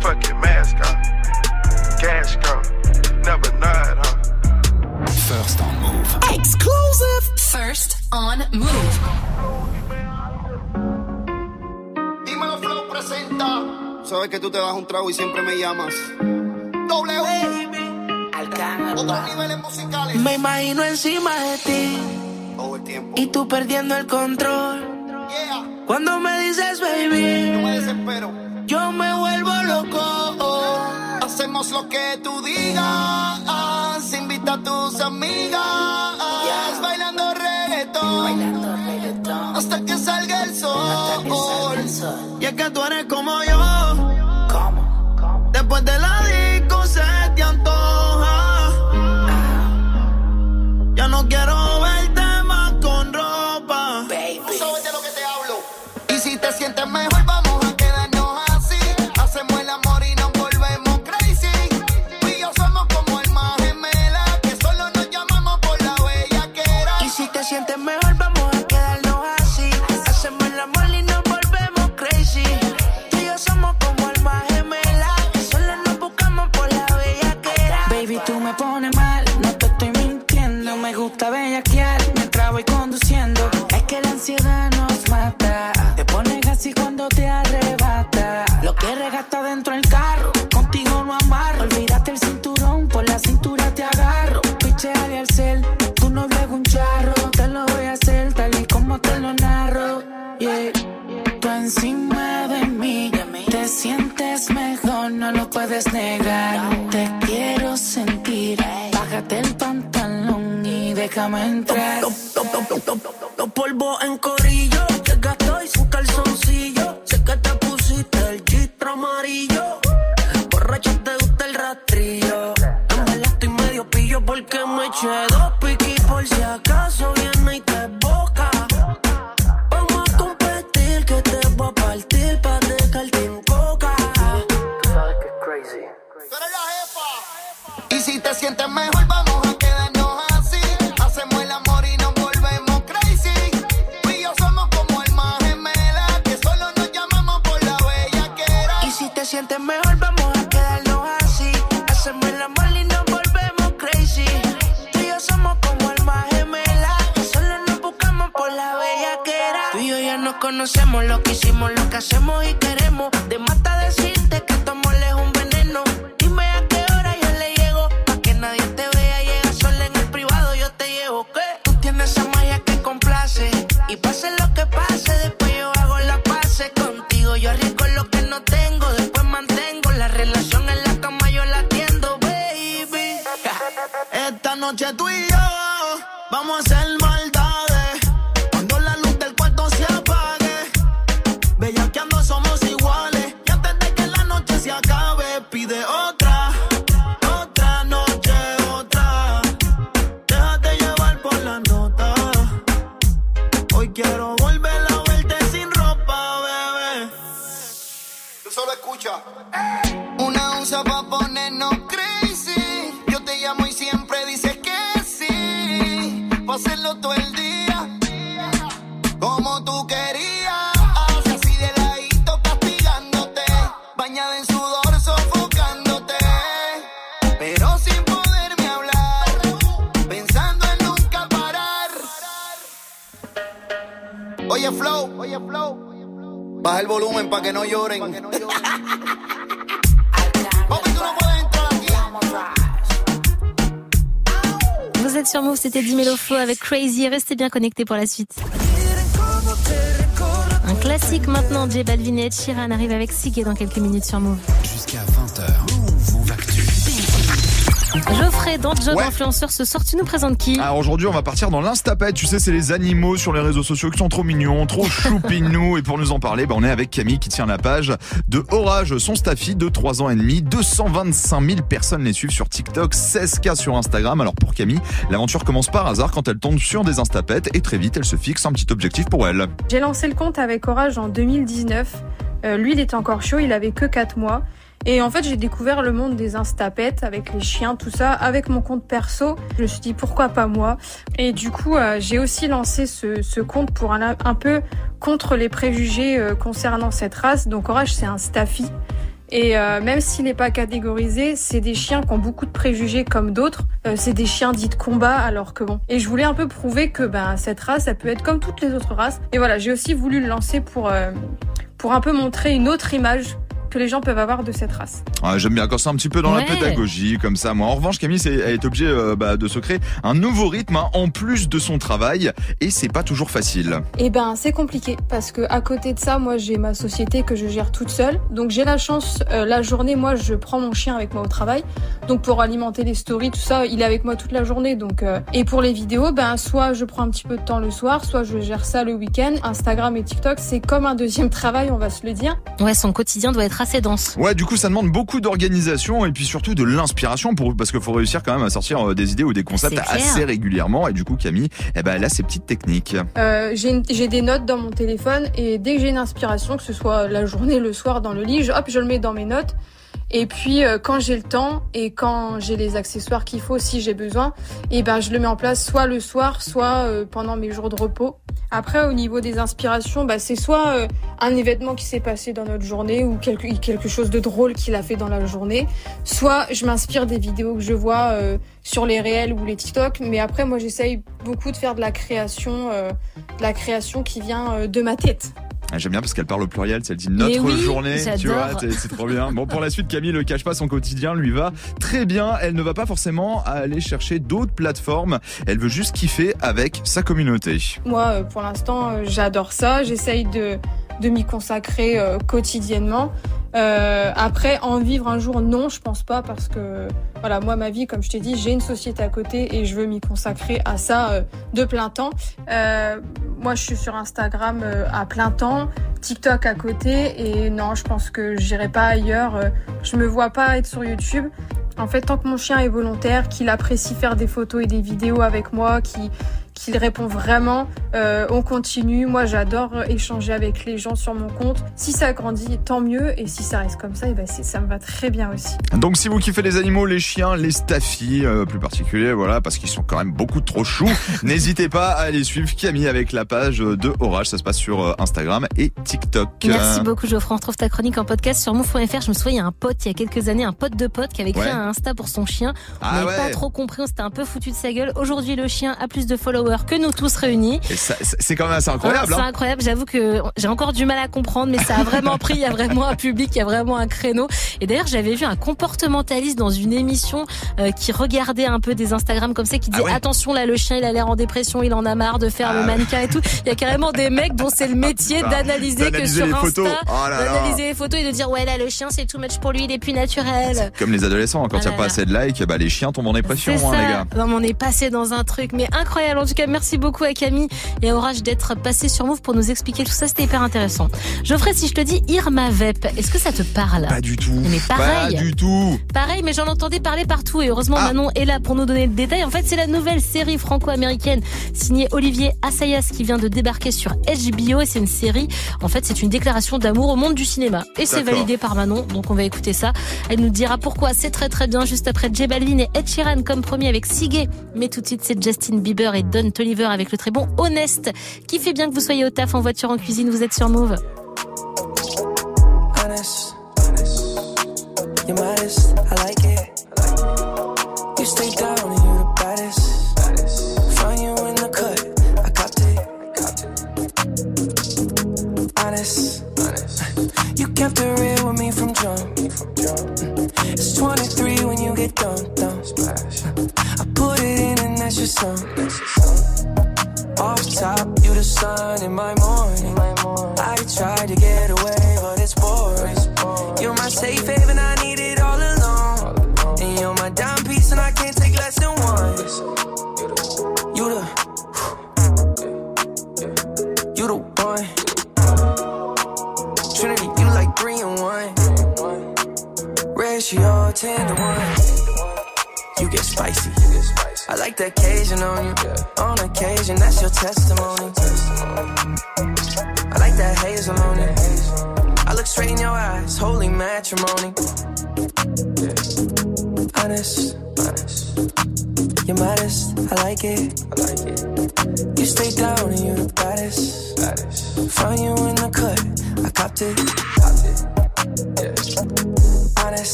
fuck mask off. Cash gone, never nod, huh? First on Move. Exclusive. First on Move. Dímelo Flow presenta. Sabes que tú te das un trago y siempre me llamas. W. Otros niveles musicales. Me imagino encima de ti. Todo el tiempo. Y tú perdiendo el control. Yeah. Cuando me dices baby, Yo me desespero. yo me vuelvo loco. Hacemos lo que tú digas. Invita a tus amigas. Bailando reggaetón. Hasta que salga el sol. Y es que tú eres como yo. Tú y yo vamos a hacer maldades. Crazy. Restez bien connectés pour la suite. Un classique maintenant, J Balvin et Ed arrive avec Sigue dans quelques minutes sur Move. Jusqu'à 20h. Geoffrey, dans Job Ouais. Influenceur ce soir, tu nous présentes qui Alors aujourd'hui, on va partir dans l'instapet. Tu sais, c'est les animaux sur les réseaux sociaux qui sont trop mignons, trop choupinous. Et pour nous en parler, bah, on est avec Camille qui tient la page de Orage, son staffy de 3 ans et demi. 225 000 personnes les suivent sur TikTok, 16K sur Instagram. Alors pour Camille, l'aventure commence par hasard quand elle tombe sur des instapets et très vite, elle se fixe un petit objectif pour elle. J'ai lancé le compte avec Orage en 2019. Euh, lui, il était encore chaud, il avait que 4 mois. Et en fait, j'ai découvert le monde des instapets avec les chiens, tout ça, avec mon compte perso. Je me suis dit pourquoi pas moi? Et du coup, euh, j'ai aussi lancé ce, ce compte pour un, un peu contre les préjugés euh, concernant cette race. Donc Orage, c'est un staffy. Et euh, même s'il n'est pas catégorisé, c'est des chiens qui ont beaucoup de préjugés comme d'autres. C'est des chiens dits de combat, alors que bon. Et je voulais un peu prouver que ben cette race, ça peut être comme toutes les autres races. Et voilà, j'ai aussi voulu le lancer pour pour un peu montrer une autre image que les gens peuvent avoir de cette race. Ouais, J'aime bien quand c'est un petit peu dans Ouais. la pédagogie, comme ça. Moi, en revanche, Camille elle est obligée euh, bah, de se créer un nouveau rythme hein, en plus de son travail, et c'est pas toujours facile. Eh ben, c'est compliqué parce que à côté de ça, moi, j'ai ma société que je gère toute seule. Donc, j'ai la chance, euh, la journée, moi, je prends mon chien avec moi au travail. Donc, pour alimenter les stories, tout ça, il est avec moi toute la journée. Donc, euh, et pour les vidéos, ben, soit je prends un petit peu de temps le soir, soit je gère ça le week-end. Instagram et TikTok, c'est comme un deuxième travail, on va se le dire. Ouais, son quotidien doit être assez dense. Ouais, du coup, ça demande beaucoup d'organisation et puis surtout de l'inspiration pour parce qu'il faut réussir quand même à sortir euh, des idées ou des concepts assez régulièrement. Et du coup, Camille, eh ben, elle a ses petites techniques. Euh, j'ai des notes dans mon téléphone et dès que j'ai une inspiration, que ce soit la journée, le soir, dans le lit, je, hop, je le mets dans mes notes. Et puis euh, quand j'ai le temps et quand j'ai les accessoires qu'il faut, si j'ai besoin, et ben je le mets en place soit le soir, soit euh, pendant mes jours de repos. Après, au niveau des inspirations, bah, c'est soit euh, un événement qui s'est passé dans notre journée ou quelque, quelque chose de drôle qu'il a fait dans la journée, soit je m'inspire des vidéos que je vois euh, sur les réels ou les TikTok. Mais après, moi, j'essaye beaucoup de faire de la création, euh, de la création qui vient euh, de ma tête. Ah, J'aime bien parce qu'elle parle au pluriel, elle dit notre oui, journée, tu vois, c'est trop bien. Bon, pour la suite, Camille ne cache pas son quotidien, lui va très bien. Elle ne va pas forcément aller chercher d'autres plateformes. Elle veut juste kiffer avec sa communauté. Moi, euh, pour l'instant, euh, j'adore ça. J'essaye de, de m'y consacrer euh, quotidiennement. Euh, après, en vivre un jour, non, je pense pas parce que voilà, moi, ma vie, comme je t'ai dit, j'ai une société à côté et je veux m'y consacrer à ça euh, de plein temps. Euh, moi, je suis sur Instagram euh, à plein temps, TikTok à côté et non, je pense que j'irai pas ailleurs. Euh, je me vois pas être sur YouTube. En fait, tant que mon chien est volontaire, qu'il apprécie faire des photos et des vidéos avec moi, qu'il qu'il répond vraiment. Euh, on continue. Moi, j'adore échanger avec les gens sur mon compte. Si ça grandit, tant mieux. Et si ça reste comme ça, et ben c'est- ça me va très bien aussi. Donc si vous kiffez les animaux, les chiens, les staffies, euh, plus particulier, voilà, parce qu'ils sont quand même beaucoup trop choux, n'hésitez pas à aller suivre Camille avec la page de Orage. Ça se passe sur euh, Instagram et TikTok. Merci beaucoup Geoffroy. On retrouve ta chronique en podcast sur move.fr. Je me souviens, il y a un pote il y a quelques années, un pote de pote qui avait créé Ouais. un Insta pour son chien. On Ah n'avait ouais. pas trop compris, on s'était un peu foutu de sa gueule. Aujourd'hui, le chien a plus de followers que nous tous réunis. C'est quand même assez incroyable. Ah, C'est hein. incroyable. J'avoue que j'ai encore du mal à comprendre, mais ça a vraiment pris. Il y a vraiment un public, il y a vraiment un créneau. Et d'ailleurs, j'avais vu un comportementaliste dans une émission euh, qui regardait un peu des Instagram comme ça, qui disait Ah ouais attention là, le chien, il a l'air en dépression, il en a marre de faire Ah le mannequin et tout. Il y a carrément des mecs dont c'est le métier Putain, d'analyser que sur les Insta, photos. Oh d'analyser les photos et de dire ouais là, le chien, c'est too much pour lui, il est plus naturel. Comme les adolescents, quand il Ah n'y a là pas là. assez de likes, bah, les chiens tombent en dépression, hein, les gars. Non, mais on est passé dans un truc, mais incroyable. En tout cas, merci beaucoup à Camille et à Orage d'être passé sur Move pour nous expliquer tout ça. C'était hyper intéressant. Geoffrey, si je te dis Irma Vep, est-ce que ça te parle? Pas du tout. Mais pareil. Pas du tout. Pareil, mais j'en entendais parler partout et heureusement Ah. Manon est là pour nous donner le détail. En fait, c'est la nouvelle série franco-américaine signée Olivier Assayas qui vient de débarquer sur HBO et c'est une série. En fait, c'est une déclaration d'amour au monde du cinéma et c'est validé par Manon. Donc on va écouter ça. Elle nous dira pourquoi. C'est très très bien juste après J Balvin et Ed Sheeran comme premier avec Sigé. Mais tout de suite, c'est Justin Bieber et Don Toliver avec le très bon Honest qui fait bien que vous soyez au taf, en voiture, en cuisine. Vous êtes sur Move.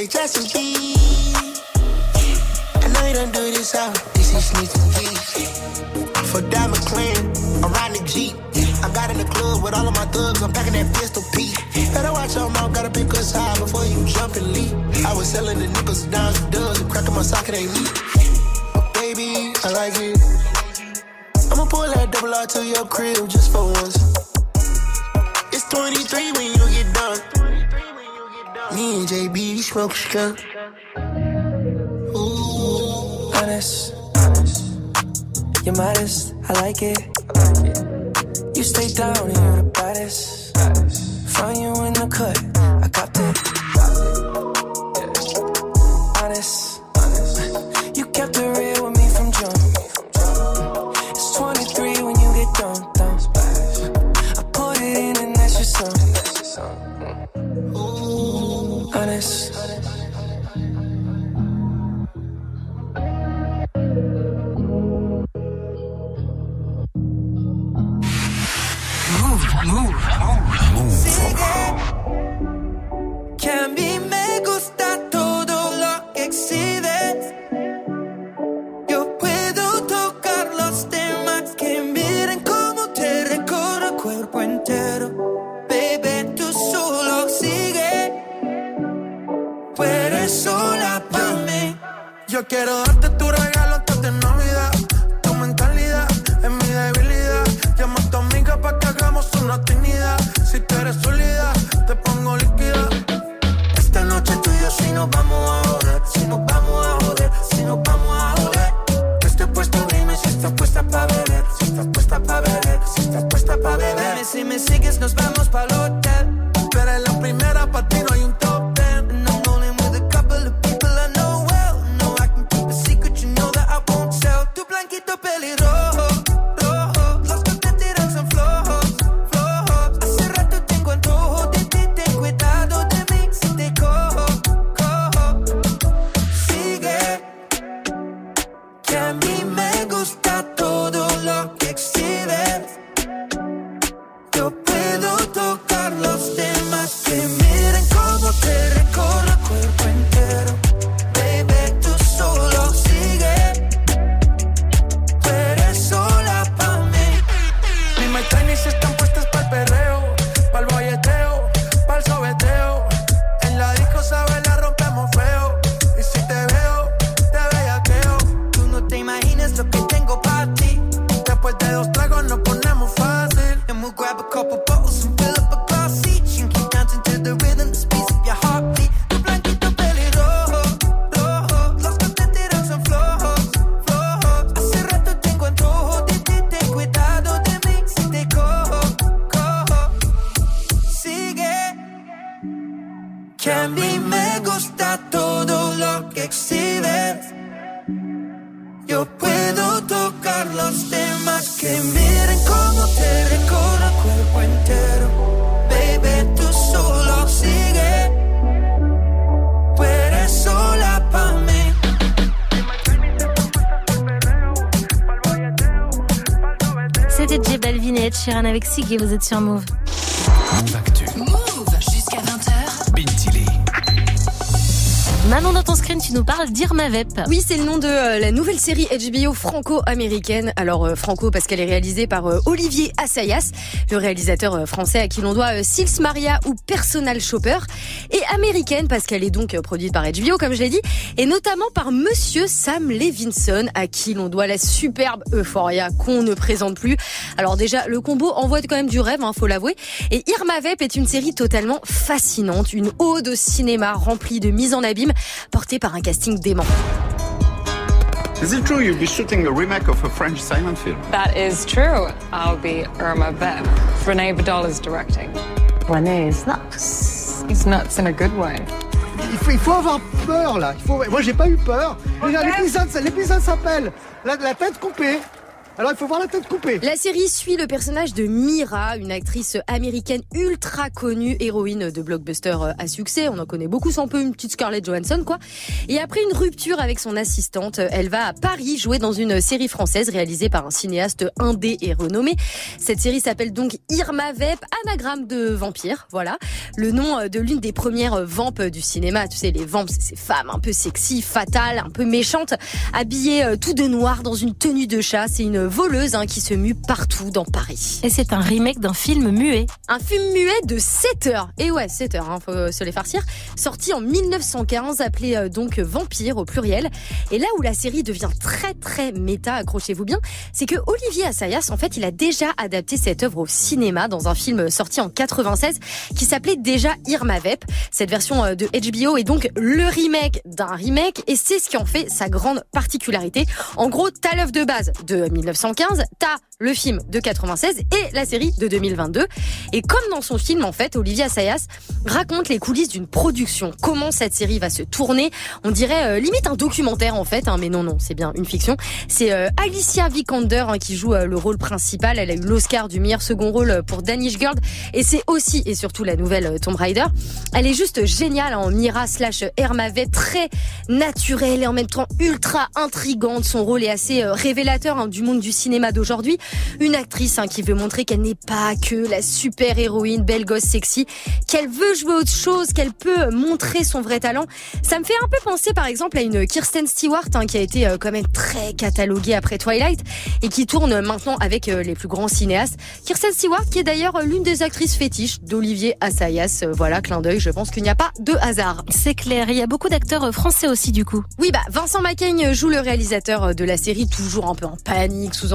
Hey, Justin B. I know you don't do this out. This is sneaks and geeks. For Diamond Clan, I'm riding the Jeep. I got in the club with all of my thugs. I'm packing that pistol P. Better watch your mouth, gotta pick us high before you jump and leap. I was selling the nickels, dimes, and dubs, and cracking my socket ain't me. But baby, I like it. I'ma pull that double R to your crib just for once. It's 23 when you get done. Me and JB smoke skunk. Ooh. honest. You're modest, I like it. You stay down and you're the baddest. Find you in the cut, C'était J Balvin et Ed Sheeran avec Sig et vous êtes sur Move. Move Actu. Move jusqu'à 20h. Bintili. Manon, dans ton screen, tu nous parles d'Irma Vep. Oui, c'est le nom de euh, la nouvelle série HBO franco-américaine. Alors euh, franco parce qu'elle est réalisée par euh, Olivier Assayas, le réalisateur français à qui l'on doit Sils Maria ou Personal Shopper, et américaine parce qu'elle est donc produite par HBO comme je l'ai dit, et notamment par Monsieur Sam Levinson à qui l'on doit la superbe Euphoria qu'on ne présente plus. Alors déjà, le combo envoie quand même du rêve, hein, faut l'avouer. Et Irma Vep est une série totalement fascinante, une ode au cinéma remplie de mise en abîme, portée par un casting dément. Is it true you'll be shooting a remake of a French silent film? That is true. I'll be Irma Vep. Renee Vidal is directing. Renee is nuts. He's nuts in a good way. Il faut, il faut avoir peur là. Il faut... Moi j'ai pas eu peur. L'épisode, l'épisode s'appelle la, la tête coupée. Alors il faut voir la tête coupée. La série suit le personnage de Mira, une actrice américaine ultra connue, héroïne de blockbuster euh, à succès. On en connaît beaucoup, c'est un peu une petite Scarlett Johansson, quoi. Et après une rupture avec son assistante, elle va à Paris jouer dans une série française réalisée par un cinéaste indé et renommé. Cette série s'appelle donc Irma Vep, anagramme de vampire, voilà. Le nom euh, de l'une des premières vampes du cinéma. Tu sais, les vampes, c'est ces femmes un peu sexy, fatales, un peu méchantes, habillées euh, tout de noir dans une tenue de chat. C'est une voleuse hein, qui se mue partout dans Paris. Et c'est un remake d'un film muet. Un film muet de 7 heures. Et ouais, 7 heures, hein, faut se les farcir. Sorti en 1915, appelé euh, donc Vampire au pluriel. Et là où la série devient très très méta, accrochez-vous bien, c'est que Olivier Assayas, en fait, il a déjà adapté cette œuvre au cinéma dans un film sorti en 96 qui s'appelait déjà Irma Vep. Cette version euh, de HBO est donc le remake d'un remake et c'est ce qui en fait sa grande particularité. En gros, t'as l'œuvre de base de 1915, t'as le film de 96 et la série de 2022. Et comme dans son film, en fait, Olivier Assayas raconte les coulisses d'une production. Comment cette série va se tourner? On dirait euh, limite un documentaire, en fait. hein, mais non, non, c'est bien une fiction. C'est euh, Alicia Vikander hein, qui joue euh, le rôle principal. Elle a eu l'Oscar du meilleur second rôle pour Danish Girl. Et c'est aussi et surtout la nouvelle euh, Tomb Raider. Elle est juste géniale en Mira slash Hermavet, très naturelle et en même temps ultra intrigante. Son rôle est assez euh, révélateur hein, du monde du cinéma d'aujourd'hui. Une actrice hein, qui veut montrer qu'elle n'est pas que la super héroïne, belle gosse sexy, qu'elle veut jouer autre chose, qu'elle peut montrer son vrai talent. Ça me fait un peu penser par exemple à une Kirsten Stewart hein, qui a été euh, quand même très cataloguée après Twilight et qui tourne maintenant avec euh, les plus grands cinéastes. Kirsten Stewart qui est d'ailleurs l'une des actrices fétiches d'Olivier Assayas. Euh, Voilà, clin d'œil, je pense qu'il n'y a pas de hasard. C'est clair, il y a beaucoup d'acteurs français aussi du coup. Oui, bah Vincent Macaigne joue le réalisateur de la série, toujours un peu en panique, sous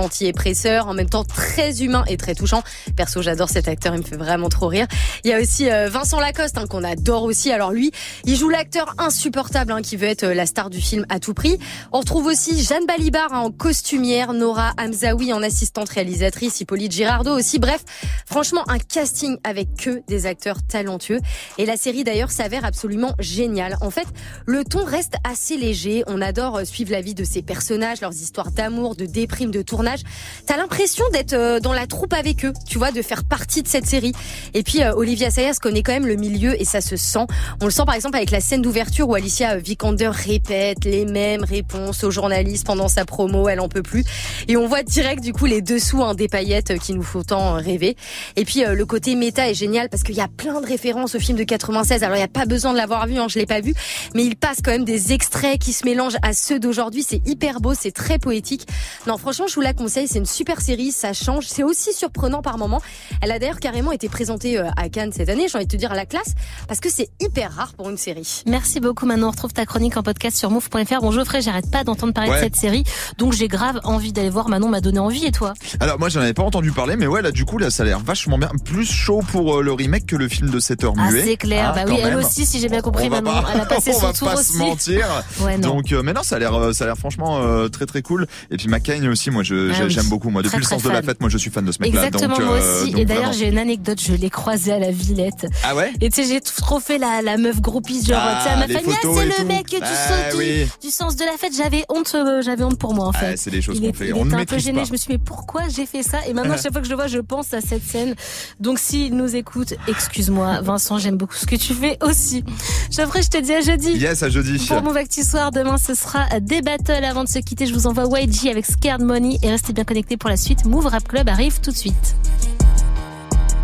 en même temps très humain et très touchant. Perso, j'adore cet acteur, il me fait vraiment trop rire. Il y a aussi euh, Vincent Lacoste, hein, qu'on adore aussi. Alors lui, il joue l'acteur insupportable hein, qui veut être euh, la star du film à tout prix. On retrouve aussi Jeanne Balibar hein, en costumière, Nora Hamzaoui en assistante réalisatrice, Hippolyte Girardot aussi. Bref, franchement, un casting avec que des acteurs talentueux. Et la série d'ailleurs s'avère absolument géniale. En fait, le ton reste assez léger. On adore euh, suivre la vie de ces personnages, leurs histoires d'amour, de déprime, de tournage. T'as l'impression d'être euh, dans la troupe avec eux, tu vois, de faire partie de cette série. Et puis euh, Olivia Sayas connaît quand même le milieu et ça se sent. On le sent par exemple avec la scène d'ouverture où Alicia Vikander répète les mêmes réponses aux journalistes pendant sa promo, elle en peut plus. Et on voit direct du coup les dessous hein, des paillettes euh, qui nous font tant euh, rêver. Et puis euh, le côté méta est génial parce qu'il y a plein de références au film de 96. Alors il n'y a pas besoin de l'avoir vu, hein, je l'ai pas vu, mais il passe quand même des extraits qui se mélangent à ceux d'aujourd'hui. C'est hyper beau, c'est très poétique. Non, franchement, je vous la conseille. C'est une super série, ça change. C'est aussi surprenant par moments. Elle a d'ailleurs carrément été présentée euh, à Cannes cette année. J'ai envie de te dire à la classe parce que c'est hyper rare pour une série. Merci beaucoup Manon, on retrouve ta chronique en podcast sur move.fr. Bon Geoffrey, j'arrête pas d'entendre parler Ouais. de cette série, donc j'ai grave envie d'aller voir. Manon m'a donné envie et toi? Alors moi j'en avais pas entendu parler mais ouais là du coup là ça a l'air vachement bien plus chaud pour euh, le remake que le film de 7 heures Ah muet. c'est clair, Hein, bah oui, elle aussi si j'ai bien compris Manon, pas- elle a passé on son va tour pas aussi. se mentir. Ouais, non. Donc euh, mais non ça a l'air ça a l'air franchement euh, très très cool et puis McCain aussi moi je Ah j'ai- oui. j'aime beaucoup moi depuis très, le sens de la fête, moi je suis fan de ce mec-là. Exactement, donc, moi euh, aussi. donc Et d'ailleurs, j'ai une anecdote, je l'ai croisé à la Villette. Ah ouais Et tu sais, j'ai trop fait la, la meuf groupie, genre, Ah, tu sais, à ma famille, ah, c'est le tout. mec du, sens, du, oui. du sens de la fête. J'avais honte, euh, j'avais honte pour moi, en fait. Ah, c'est des choses qu'on fait. il On était un peu gêné. pas. Je me suis dit, mais pourquoi j'ai fait ça? Et maintenant, chaque fois que je le vois, je pense à cette scène. Donc, s'il nous écoute, excuse-moi, Vincent, j'aime beaucoup ce que tu fais aussi. Geoffrey, je te dis à jeudi. Yes, à jeudi. Pour mon Actu Soir, demain ce sera des battles. Avant de se quitter, je vous envoie YG avec Scared Money et restez bien connectés pour la suite. Move Rap Club arrive tout de suite.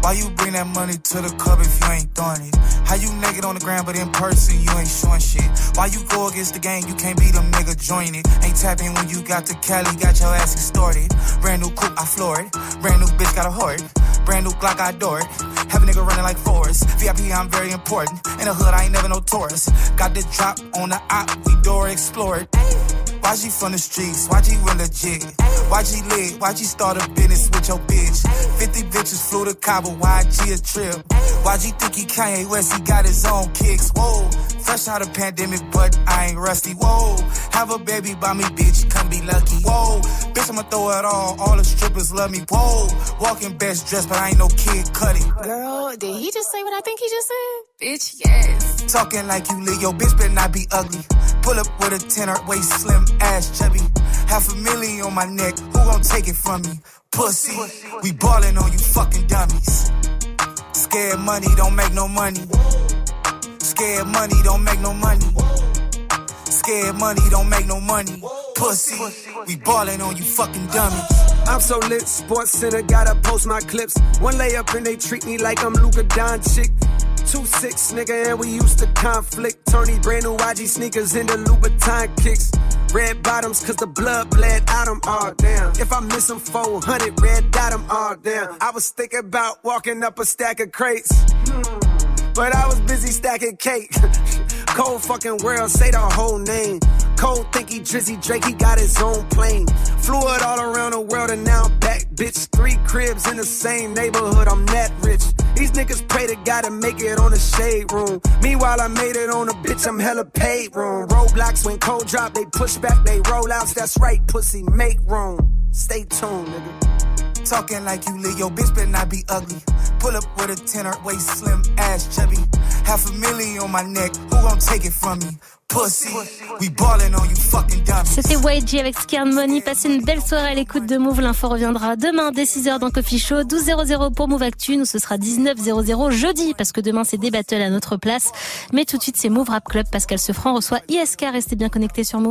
Why you bring that money to the club if you ain't throwing it? How you naked on the ground, but in person you ain't showing shit? Why you go against the game, you can't be the nigga join it? Ain't tapping when you got the Cali, got your ass extorted. Brand new coupe, I floor. Brand new bitch, got a hoard. Brand new Glock, I adore it. Have a nigga running like Forrest. VIP, I'm very important. In the hood, I ain't never no tourist. Got the drop on the op, we door explore it. YG from the streets, YG real legit. YG lit, YG start a business with your bitch. 50 bitches flew to Cabo, YG a trip. YG think he Kanye West, he got his own kicks. Whoa, fresh out of pandemic, but I ain't rusty. Whoa, have a baby by me, bitch, come be lucky. Whoa, bitch, I'ma throw it all, all the strippers love me. Whoa, walking best dressed, but I ain't no kid cutty. Girl, did he just say what I think he just said? Bitch, yes. Talking like you lit, yo bitch better not be ugly. Pull up with a tenor, waist slim, ass chubby. Half a million on my neck, who gon' take it from me? Pussy, we ballin' on you fucking dummies. Scared money don't make no money. Scared money don't make no money. Scared money don't make no money. Pussy, we ballin' on you fucking dummies. I'm so lit, Sports Center, gotta post my clips. One layup and they treat me like I'm Luka Doncic. Two six, nigga, and we used to conflict. Tony brand new YG sneakers in the Louboutin kicks. Red bottoms, cause the blood bled out 'em all down. If I miss miss 'em 400, red dot 'em all down. I was thinking about walking up a stack of crates. But I was busy stacking cake. Cold fucking world, say the whole name. Cold think he Drizzy Drake, he got his own plane. Flew it all around the world and now I'm back, bitch. Three cribs in the same neighborhood, I'm that rich. These niggas pray to God to make it on the shade room. Meanwhile, I made it on a bitch, I'm hella paid room. Roadblocks when cold drop, they push back, they roll outs. That's right, pussy, make room. Stay tuned, nigga. Talking like you. C'était YG avec Scared Money. Passez une belle soirée à l'écoute de Move. L'info reviendra demain dès 6h dans Coffee Show. 12.00 pour Move Actu. Nous, ce sera 19.00 jeudi parce que demain, c'est des battles à notre place. Mais tout de suite, c'est Move Rap Club. Pascal Sefranc reçoit ISK. Restez bien connectés sur Move.